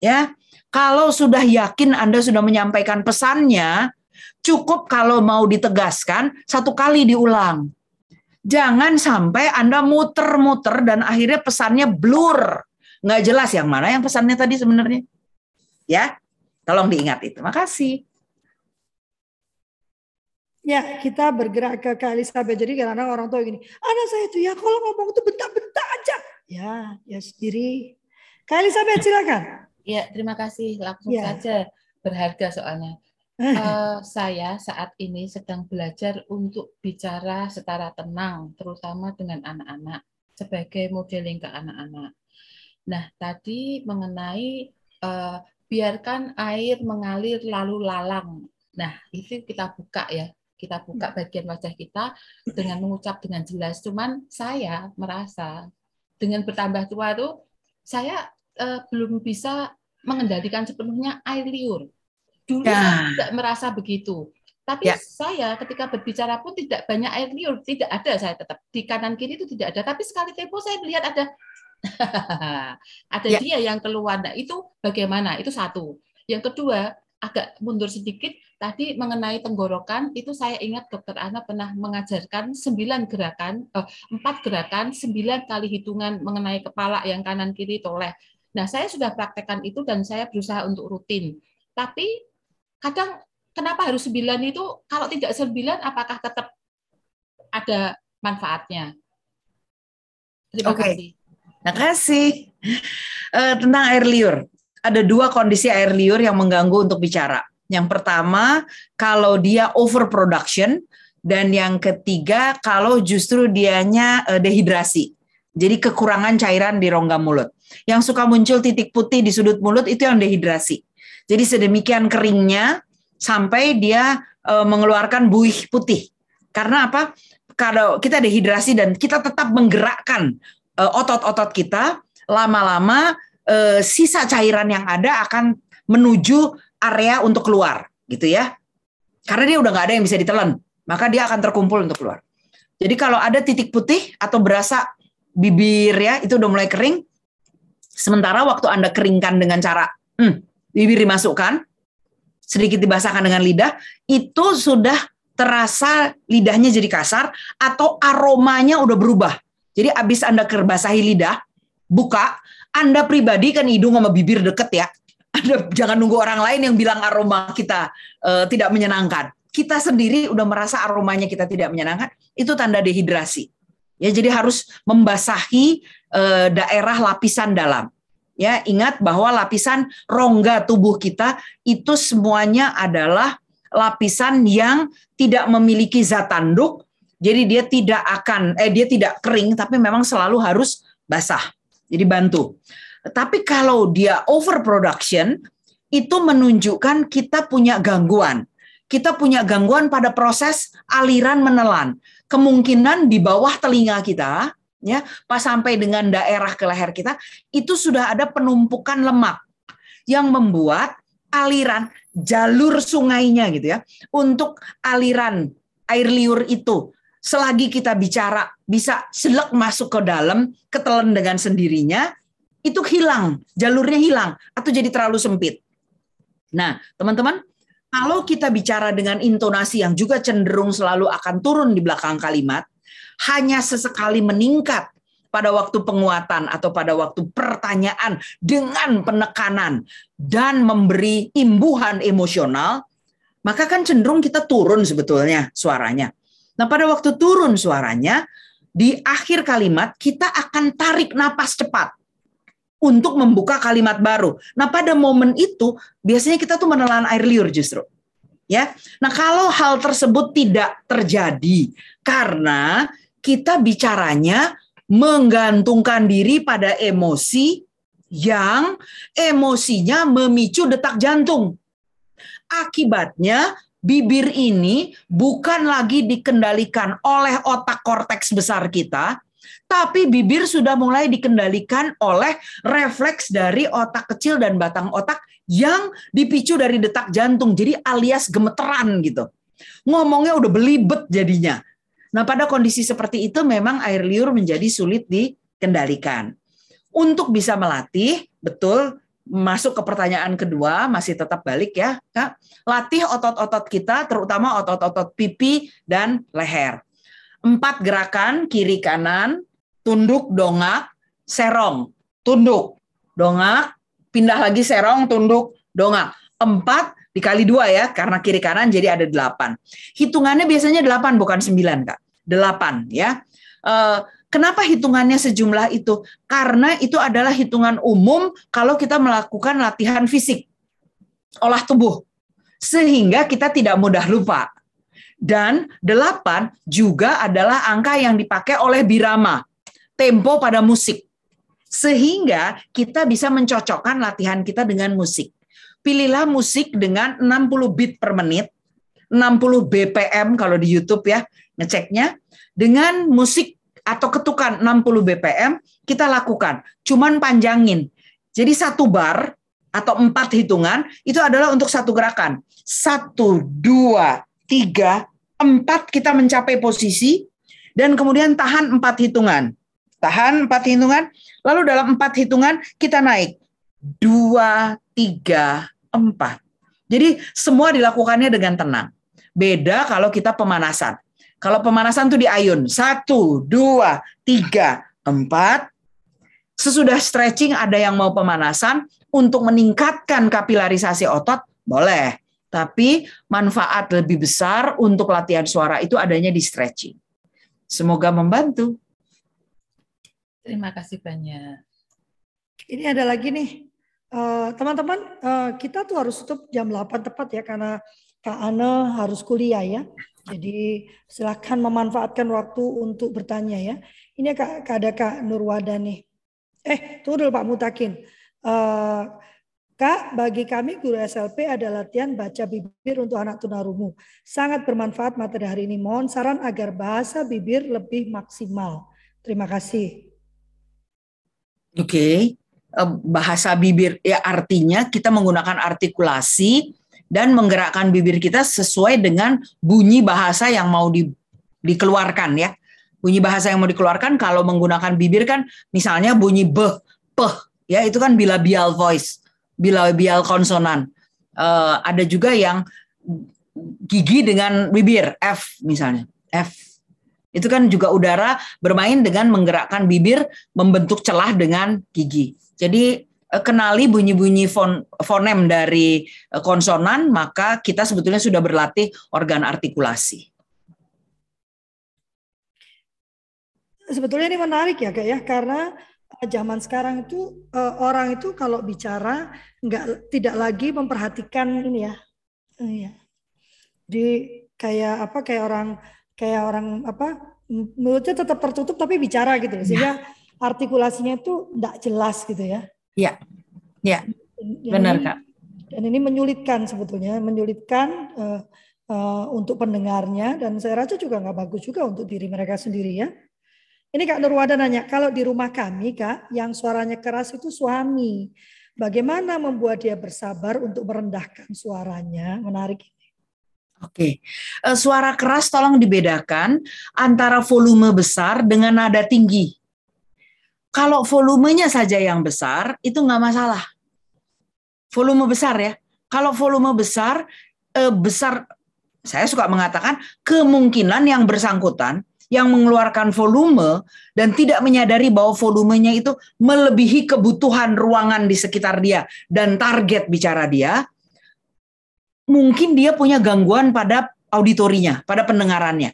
Ya. Kalau sudah yakin Anda sudah menyampaikan pesannya, cukup kalau mau ditegaskan satu kali diulang. Jangan sampai Anda muter-muter dan akhirnya pesannya blur. Nggak jelas yang mana yang pesannya tadi sebenarnya. Ya, tolong diingat itu. Makasih. Ya, kita bergerak ke Kak Elizabeth. Jadi kadang-kadang orang tua gini, anak saya itu ya kalau ngomong itu bentak-bentak aja. Ya, ya sendiri. Kak Elizabeth silakan. Ya, terima kasih. Langsung ya. saja berharga soalnya. uh, saya saat ini sedang belajar untuk bicara secara tenang, terutama dengan anak-anak sebagai modeling ke anak-anak. Nah, tadi mengenai uh, biarkan air mengalir lalu lalang. Nah, itu kita buka ya kita buka hmm. bagian wajah kita dengan mengucap dengan jelas. Cuman saya merasa dengan bertambah tua itu saya uh, belum bisa mengendalikan sepenuhnya air liur. Dulu ya. saya tidak merasa begitu. Tapi ya. saya ketika berbicara pun tidak banyak air liur, tidak ada saya tetap di kanan kiri itu tidak ada. Tapi sekali tempo saya melihat ada ada ya. dia yang keluar. Nah, itu bagaimana? Itu satu. Yang kedua, agak mundur sedikit, Tadi mengenai tenggorokan itu saya ingat dokter Ana pernah mengajarkan sembilan gerakan, eh, empat gerakan, sembilan kali hitungan mengenai kepala yang kanan kiri toleh. Nah saya sudah praktekkan itu dan saya berusaha untuk rutin. Tapi kadang kenapa harus sembilan itu? Kalau tidak sembilan, apakah tetap ada manfaatnya? Terima okay. kasih. Terima kasih. Uh, tentang air liur. Ada dua kondisi air liur yang mengganggu untuk bicara yang pertama, kalau dia overproduction dan yang ketiga kalau justru dianya uh, dehidrasi. Jadi kekurangan cairan di rongga mulut. Yang suka muncul titik putih di sudut mulut itu yang dehidrasi. Jadi sedemikian keringnya sampai dia uh, mengeluarkan buih putih. Karena apa? Kalau kita dehidrasi dan kita tetap menggerakkan otot-otot kita, lama-lama uh, sisa cairan yang ada akan menuju area untuk keluar gitu ya. karena dia udah nggak ada yang bisa ditelan, maka dia akan terkumpul untuk keluar. Jadi kalau ada titik putih atau berasa bibir ya itu udah mulai kering, sementara waktu Anda keringkan dengan cara hmm, bibir dimasukkan, sedikit dibasahkan dengan lidah, itu sudah terasa lidahnya jadi kasar atau aromanya udah berubah. Jadi abis Anda kerbasahi lidah, buka, Anda pribadi kan hidung sama bibir deket ya, anda jangan nunggu orang lain yang bilang aroma kita uh, tidak menyenangkan. Kita sendiri udah merasa aromanya kita tidak menyenangkan, itu tanda dehidrasi. Ya, jadi harus membasahi uh, daerah lapisan dalam. Ya, ingat bahwa lapisan rongga tubuh kita itu semuanya adalah lapisan yang tidak memiliki zat tanduk. Jadi dia tidak akan eh dia tidak kering tapi memang selalu harus basah. Jadi bantu. Tapi kalau dia overproduction, itu menunjukkan kita punya gangguan. Kita punya gangguan pada proses aliran menelan. Kemungkinan di bawah telinga kita, ya, pas sampai dengan daerah ke leher kita, itu sudah ada penumpukan lemak yang membuat aliran jalur sungainya gitu ya untuk aliran air liur itu selagi kita bicara bisa selek masuk ke dalam ketelan dengan sendirinya itu hilang, jalurnya hilang atau jadi terlalu sempit. Nah, teman-teman, kalau kita bicara dengan intonasi yang juga cenderung selalu akan turun di belakang kalimat, hanya sesekali meningkat pada waktu penguatan atau pada waktu pertanyaan dengan penekanan dan memberi imbuhan emosional, maka kan cenderung kita turun sebetulnya suaranya. Nah, pada waktu turun suaranya, di akhir kalimat kita akan tarik napas cepat untuk membuka kalimat baru. Nah, pada momen itu biasanya kita tuh menelan air liur justru. Ya. Nah, kalau hal tersebut tidak terjadi karena kita bicaranya menggantungkan diri pada emosi yang emosinya memicu detak jantung. Akibatnya bibir ini bukan lagi dikendalikan oleh otak korteks besar kita, tapi bibir sudah mulai dikendalikan oleh refleks dari otak kecil dan batang otak yang dipicu dari detak jantung. Jadi alias gemeteran gitu. Ngomongnya udah belibet jadinya. Nah, pada kondisi seperti itu memang air liur menjadi sulit dikendalikan. Untuk bisa melatih, betul masuk ke pertanyaan kedua, masih tetap balik ya, Kak. Latih otot-otot kita, terutama otot-otot pipi dan leher. Empat gerakan kiri kanan, tunduk, dongak, serong, tunduk, dongak, pindah lagi serong, tunduk, dongak. Empat dikali dua ya, karena kiri kanan jadi ada delapan. Hitungannya biasanya delapan bukan sembilan kak, delapan ya. Eh, kenapa hitungannya sejumlah itu? Karena itu adalah hitungan umum kalau kita melakukan latihan fisik, olah tubuh, sehingga kita tidak mudah lupa. Dan delapan juga adalah angka yang dipakai oleh Birama tempo pada musik. Sehingga kita bisa mencocokkan latihan kita dengan musik. Pilihlah musik dengan 60 beat per menit, 60 BPM kalau di YouTube ya, ngeceknya. Dengan musik atau ketukan 60 BPM, kita lakukan. Cuman panjangin. Jadi satu bar atau empat hitungan itu adalah untuk satu gerakan. Satu, dua, tiga, empat kita mencapai posisi dan kemudian tahan empat hitungan. Tahan empat hitungan, lalu dalam empat hitungan kita naik. Dua, tiga, empat. Jadi semua dilakukannya dengan tenang. Beda kalau kita pemanasan. Kalau pemanasan tuh di ayun. Satu, dua, tiga, empat. Sesudah stretching ada yang mau pemanasan untuk meningkatkan kapilarisasi otot, boleh. Tapi manfaat lebih besar untuk latihan suara itu adanya di stretching. Semoga membantu. Terima kasih banyak. Ini ada lagi nih, eh, teman-teman, uh, kita tuh harus tutup jam 8 tepat ya karena Kak Ana harus kuliah ya. Jadi silakan memanfaatkan waktu untuk bertanya ya. Ini Kak, ada Kak Nurwada nih. Eh, tunggu dulu Pak Mutakin. Uh, Kak, bagi kami guru SLP ada latihan baca bibir untuk anak tunarungu. Sangat bermanfaat materi hari ini. Mohon saran agar bahasa bibir lebih maksimal. Terima kasih. Oke, okay. bahasa bibir ya artinya kita menggunakan artikulasi dan menggerakkan bibir kita sesuai dengan bunyi bahasa yang mau di, dikeluarkan ya. Bunyi bahasa yang mau dikeluarkan kalau menggunakan bibir kan misalnya bunyi b, p ya itu kan bilabial voice, bilabial konsonan. Uh, ada juga yang gigi dengan bibir F misalnya. F. Itu kan juga udara bermain dengan menggerakkan bibir membentuk celah dengan gigi. Jadi kenali bunyi-bunyi fon, fonem dari eh, konsonan, maka kita sebetulnya sudah berlatih organ artikulasi. Sebetulnya ini menarik ya kak ya, karena eh, zaman sekarang itu orang itu kalau bicara nggak tidak lagi memperhatikan ini ya, iya. Di kayak apa kayak orang kayak orang apa mulutnya tetap tertutup tapi bicara gitu sehingga ya. artikulasinya itu tidak jelas gitu ya. Ya, ya, benar kak. Dan ini menyulitkan sebetulnya, menyulitkan uh, uh, untuk pendengarnya dan saya rasa juga nggak bagus juga untuk diri mereka sendiri ya. Ini Kak Nurwada nanya, kalau di rumah kami Kak, yang suaranya keras itu suami. Bagaimana membuat dia bersabar untuk merendahkan suaranya? Menarik ini. Oke, uh, suara keras tolong dibedakan antara volume besar dengan nada tinggi. Kalau volumenya saja yang besar, itu nggak masalah. Volume besar ya. Kalau volume besar, eh, besar, saya suka mengatakan kemungkinan yang bersangkutan yang mengeluarkan volume dan tidak menyadari bahwa volumenya itu melebihi kebutuhan ruangan di sekitar dia dan target bicara dia, mungkin dia punya gangguan pada auditorinya, pada pendengarannya.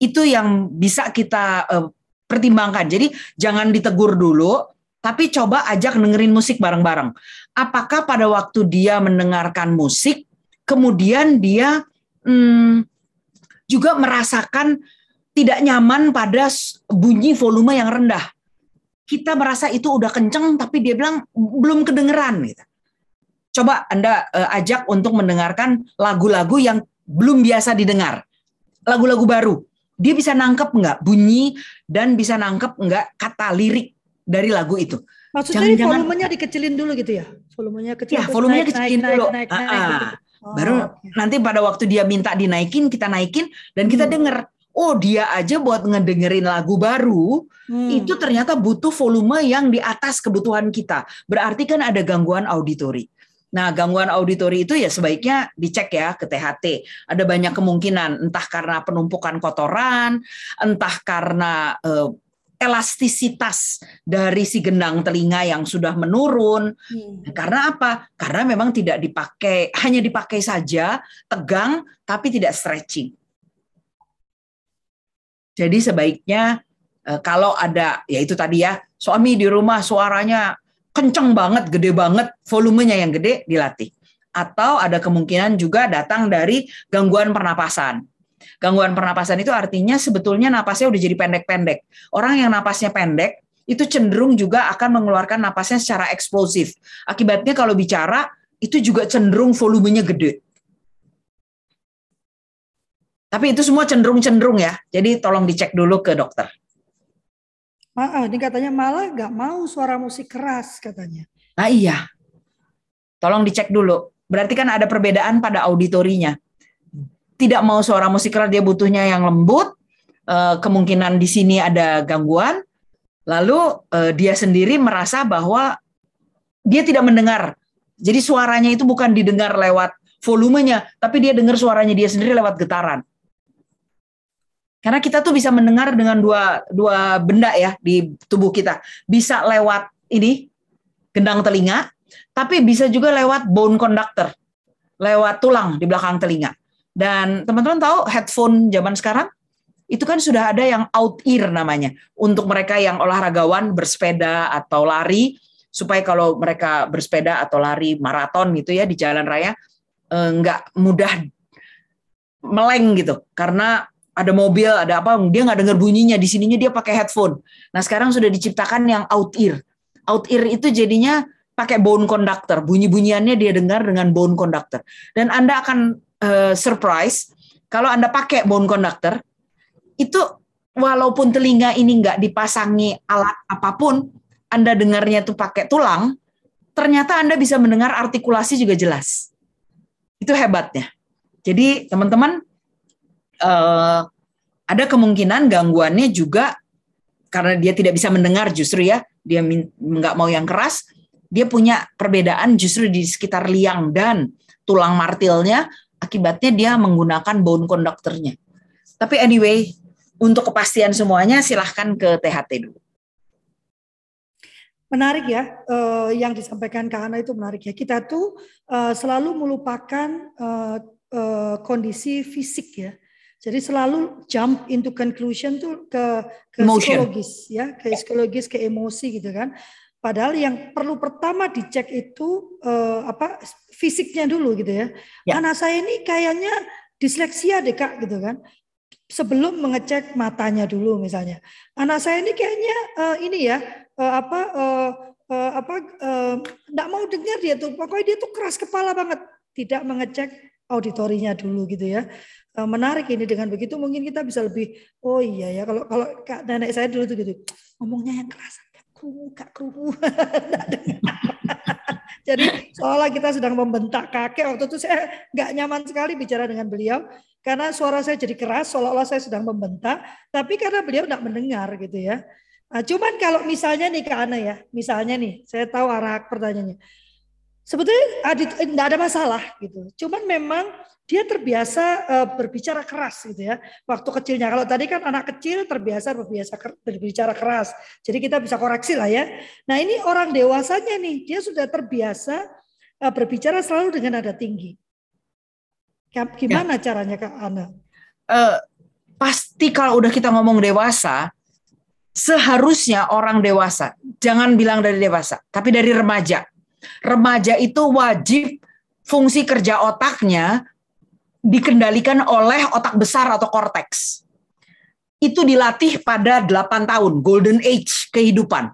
Itu yang bisa kita eh, pertimbangkan. Jadi jangan ditegur dulu, tapi coba ajak dengerin musik bareng-bareng. Apakah pada waktu dia mendengarkan musik, kemudian dia hmm, juga merasakan tidak nyaman pada bunyi volume yang rendah. Kita merasa itu udah kenceng, tapi dia bilang belum kedengeran. Gitu. Coba Anda uh, ajak untuk mendengarkan lagu-lagu yang belum biasa didengar. Lagu-lagu baru dia bisa nangkep nggak bunyi dan bisa nangkep nggak kata lirik dari lagu itu. Maksudnya jangan, volumenya dikecilin dulu gitu ya? Volumenya kecil. Ya, volumenya naik, kecilin naik, dulu. Naik, naik, naik, naik, gitu. oh, Baru okay. nanti pada waktu dia minta dinaikin, kita naikin dan kita hmm. denger. Oh dia aja buat ngedengerin lagu baru hmm. itu ternyata butuh volume yang di atas kebutuhan kita. Berarti kan ada gangguan auditori. Nah, gangguan auditori itu ya sebaiknya dicek ya ke THT. Ada banyak kemungkinan, entah karena penumpukan kotoran, entah karena eh, elastisitas dari si gendang telinga yang sudah menurun. Hmm. Karena apa? Karena memang tidak dipakai, hanya dipakai saja, tegang, tapi tidak stretching. Jadi sebaiknya eh, kalau ada, ya itu tadi ya, suami di rumah suaranya kenceng banget, gede banget, volumenya yang gede dilatih. Atau ada kemungkinan juga datang dari gangguan pernapasan. Gangguan pernapasan itu artinya sebetulnya napasnya udah jadi pendek-pendek. Orang yang napasnya pendek itu cenderung juga akan mengeluarkan napasnya secara eksplosif. Akibatnya kalau bicara itu juga cenderung volumenya gede. Tapi itu semua cenderung-cenderung ya. Jadi tolong dicek dulu ke dokter. Ah, ini katanya malah nggak mau suara musik keras katanya. Nah iya, tolong dicek dulu. Berarti kan ada perbedaan pada auditorinya. Tidak mau suara musik keras, dia butuhnya yang lembut. Eh, kemungkinan di sini ada gangguan. Lalu eh, dia sendiri merasa bahwa dia tidak mendengar. Jadi suaranya itu bukan didengar lewat volumenya, tapi dia dengar suaranya dia sendiri lewat getaran. Karena kita tuh bisa mendengar dengan dua dua benda ya di tubuh kita. Bisa lewat ini gendang telinga, tapi bisa juga lewat bone conductor, lewat tulang di belakang telinga. Dan teman-teman tahu headphone zaman sekarang itu kan sudah ada yang out ear namanya untuk mereka yang olahragawan bersepeda atau lari supaya kalau mereka bersepeda atau lari maraton gitu ya di jalan raya eh, nggak mudah meleng gitu karena ada mobil, ada apa, dia nggak dengar bunyinya. Di sininya dia pakai headphone. Nah sekarang sudah diciptakan yang out ear. Out ear itu jadinya pakai bone conductor. Bunyi-bunyiannya dia dengar dengan bone conductor. Dan Anda akan uh, surprise kalau Anda pakai bone conductor, itu walaupun telinga ini nggak dipasangi alat apa pun, Anda dengarnya itu pakai tulang, ternyata Anda bisa mendengar artikulasi juga jelas. Itu hebatnya. Jadi teman-teman uh, ada kemungkinan gangguannya juga karena dia tidak bisa mendengar justru ya dia nggak mau yang keras dia punya perbedaan justru di sekitar liang dan tulang martilnya akibatnya dia menggunakan bone conductornya. Tapi anyway untuk kepastian semuanya silahkan ke THT dulu. Menarik ya uh, yang disampaikan Kak Ana itu menarik ya. Kita tuh uh, selalu melupakan uh, uh, kondisi fisik ya jadi selalu jump into conclusion tuh ke ke psikologis ya, ke psikologis, ke emosi gitu kan. Padahal yang perlu pertama dicek itu uh, apa fisiknya dulu gitu ya. ya. Anak saya ini kayaknya disleksia deh kak gitu kan. Sebelum mengecek matanya dulu misalnya. Anak saya ini kayaknya uh, ini ya uh, apa uh, uh, apa uh, mau dengar dia tuh. Pokoknya dia tuh keras kepala banget. Tidak mengecek auditorinya dulu gitu ya. Eh, menarik ini dengan begitu mungkin kita bisa lebih oh iya ya kalau kalau kak nenek saya dulu tuh gitu. Ngomongnya yang keras gak kru gak kru jadi seolah kita sedang membentak kakek. Waktu itu saya nggak nyaman sekali bicara dengan beliau. Karena suara saya jadi keras seolah-olah saya sedang membentak. Tapi karena beliau nggak mendengar gitu ya. Nah, cuman kalau misalnya nih kak Ana ya misalnya nih saya tahu arah pertanyaannya sebetulnya tidak ada masalah gitu cuman memang dia terbiasa uh, berbicara keras gitu ya waktu kecilnya. Kalau tadi kan anak kecil terbiasa berbiasa berbicara keras. Jadi kita bisa koreksi lah ya. Nah, ini orang dewasanya nih, dia sudah terbiasa uh, berbicara selalu dengan nada tinggi. Gimana ya. caranya Kak Ana? Uh, pasti kalau udah kita ngomong dewasa, seharusnya orang dewasa, jangan bilang dari dewasa, tapi dari remaja. Remaja itu wajib fungsi kerja otaknya dikendalikan oleh otak besar atau korteks. Itu dilatih pada 8 tahun, golden age kehidupan.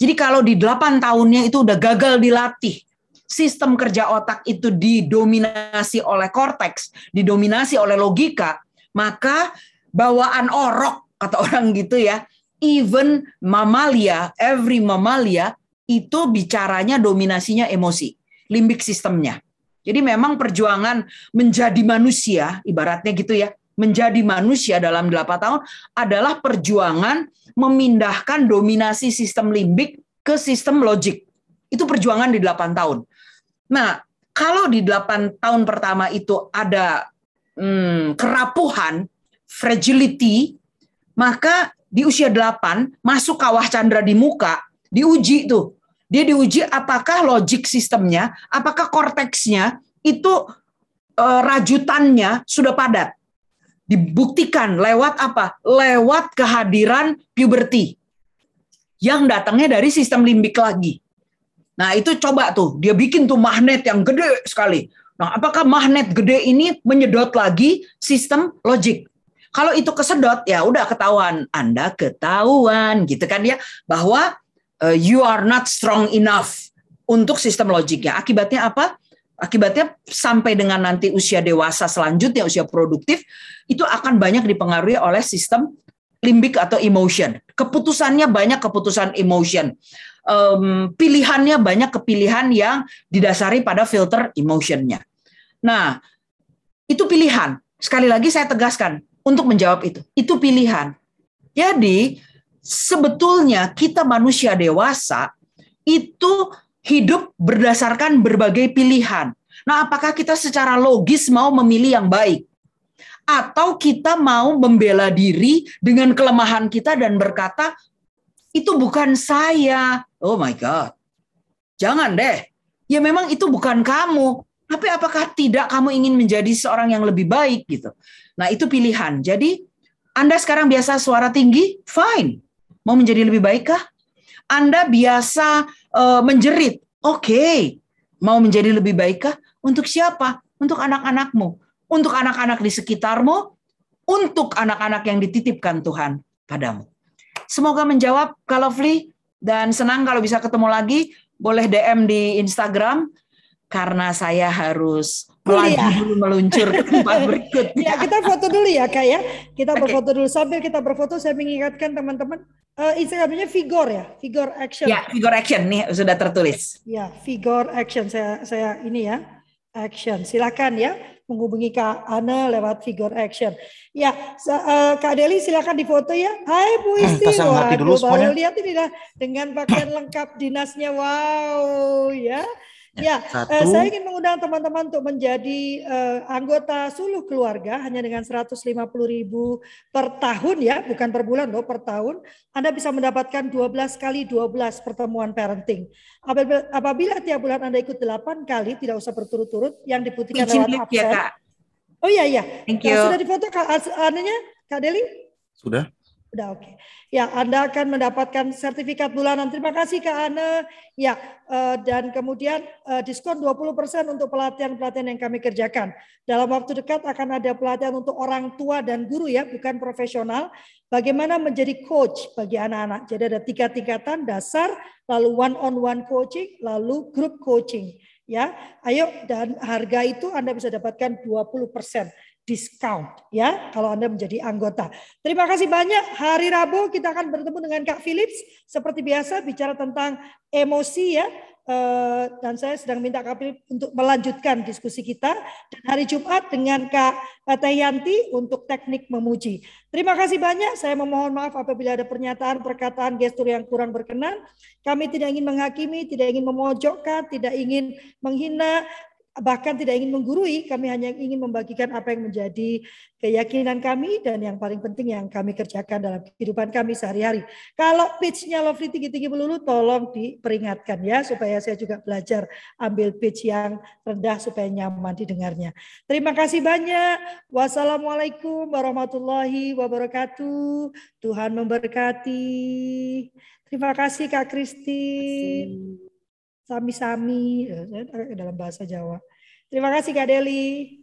Jadi kalau di 8 tahunnya itu udah gagal dilatih, sistem kerja otak itu didominasi oleh korteks, didominasi oleh logika, maka bawaan orok kata orang gitu ya, even mamalia, every mamalia itu bicaranya dominasinya emosi, limbik sistemnya. Jadi memang perjuangan menjadi manusia, ibaratnya gitu ya, menjadi manusia dalam 8 tahun adalah perjuangan memindahkan dominasi sistem limbik ke sistem logik. Itu perjuangan di 8 tahun. Nah, kalau di 8 tahun pertama itu ada hmm, kerapuhan, fragility, maka di usia 8 masuk kawah candra di muka, diuji tuh dia diuji apakah logik sistemnya, apakah korteksnya itu e, rajutannya sudah padat. Dibuktikan lewat apa? Lewat kehadiran puberty yang datangnya dari sistem limbik lagi. Nah, itu coba tuh, dia bikin tuh magnet yang gede sekali. Nah, apakah magnet gede ini menyedot lagi sistem logik? Kalau itu kesedot, ya udah ketahuan. Anda ketahuan gitu kan ya, bahwa uh, you are not strong enough untuk sistem logiknya. Akibatnya apa? Akibatnya sampai dengan nanti usia dewasa selanjutnya, usia produktif, itu akan banyak dipengaruhi oleh sistem limbik atau emotion. Keputusannya banyak keputusan emotion. Um, pilihannya banyak kepilihan yang didasari pada filter emotionnya. Nah, itu pilihan. Sekali lagi saya tegaskan untuk menjawab itu. Itu pilihan. Jadi sebetulnya kita manusia dewasa itu hidup berdasarkan berbagai pilihan. Nah, apakah kita secara logis mau memilih yang baik? Atau kita mau membela diri dengan kelemahan kita dan berkata, itu bukan saya. Oh my God. Jangan deh. Ya memang itu bukan kamu. Tapi apakah tidak kamu ingin menjadi seorang yang lebih baik gitu? Nah itu pilihan. Jadi Anda sekarang biasa suara tinggi, fine. Mau menjadi lebih baik kah? Anda biasa uh, menjerit. Oke. Okay. Mau menjadi lebih baik kah? Untuk siapa? Untuk anak-anakmu. Untuk anak-anak di sekitarmu. Untuk anak-anak yang dititipkan Tuhan padamu. Semoga menjawab Kak Lovely. Dan senang kalau bisa ketemu lagi. Boleh DM di Instagram. Karena saya harus lagi ya. dulu meluncur ke tempat berikutnya. ya, kita foto dulu ya Kak ya. Kita okay. berfoto dulu. Sambil kita berfoto saya mengingatkan teman-teman uh, Instagramnya Vigor ya, Vigor Action. Ya, Vigor Action nih sudah tertulis. Ya, Vigor Action saya saya ini ya. action. Silakan ya menghubungi Kak Ana lewat figure action. Ya, uh, Kak Deli silakan difoto ya. Hai Bu Isti. Pasang Waduh, dulu baru lihat ini dah dengan pakaian lengkap dinasnya. Wow, ya. Ya, uh, saya ingin mengundang teman-teman untuk menjadi uh, anggota suluh keluarga hanya dengan 150 ribu per tahun ya, bukan per bulan loh, per tahun. Anda bisa mendapatkan 12 kali 12 pertemuan parenting. Apabila, apabila tiap bulan Anda ikut 8 kali, tidak usah berturut-turut, yang diputihkan lewat absen. Ya, Kak. Oh iya, iya. Thank you. Nah, sudah difoto Kak, anunya, Kak Deli? Sudah. Sudah oke. Okay. Ya, Anda akan mendapatkan sertifikat bulanan. Terima kasih Kak Ana. Ya, uh, dan kemudian uh, diskon 20% untuk pelatihan-pelatihan yang kami kerjakan. Dalam waktu dekat akan ada pelatihan untuk orang tua dan guru ya, bukan profesional. Bagaimana menjadi coach bagi anak-anak. Jadi ada tiga tingkatan dasar, lalu one on one coaching, lalu group coaching. Ya, ayo dan harga itu Anda bisa dapatkan 20% discount ya kalau Anda menjadi anggota. Terima kasih banyak. Hari Rabu kita akan bertemu dengan Kak Philips seperti biasa bicara tentang emosi ya. Eh, dan saya sedang minta Kak Philips untuk melanjutkan diskusi kita dan hari Jumat dengan Kak Teh Yanti untuk teknik memuji. Terima kasih banyak. Saya memohon maaf apabila ada pernyataan, perkataan, gestur yang kurang berkenan. Kami tidak ingin menghakimi, tidak ingin memojokkan, tidak ingin menghina, bahkan tidak ingin menggurui, kami hanya ingin membagikan apa yang menjadi keyakinan kami dan yang paling penting yang kami kerjakan dalam kehidupan kami sehari-hari. Kalau pitch-nya Lovely tinggi-tinggi melulu, tolong diperingatkan ya, supaya saya juga belajar ambil pitch yang rendah supaya nyaman didengarnya. Terima kasih banyak. Wassalamualaikum warahmatullahi wabarakatuh. Tuhan memberkati. Terima kasih Kak Kristi sami-sami dalam bahasa Jawa. Terima kasih Kak Deli.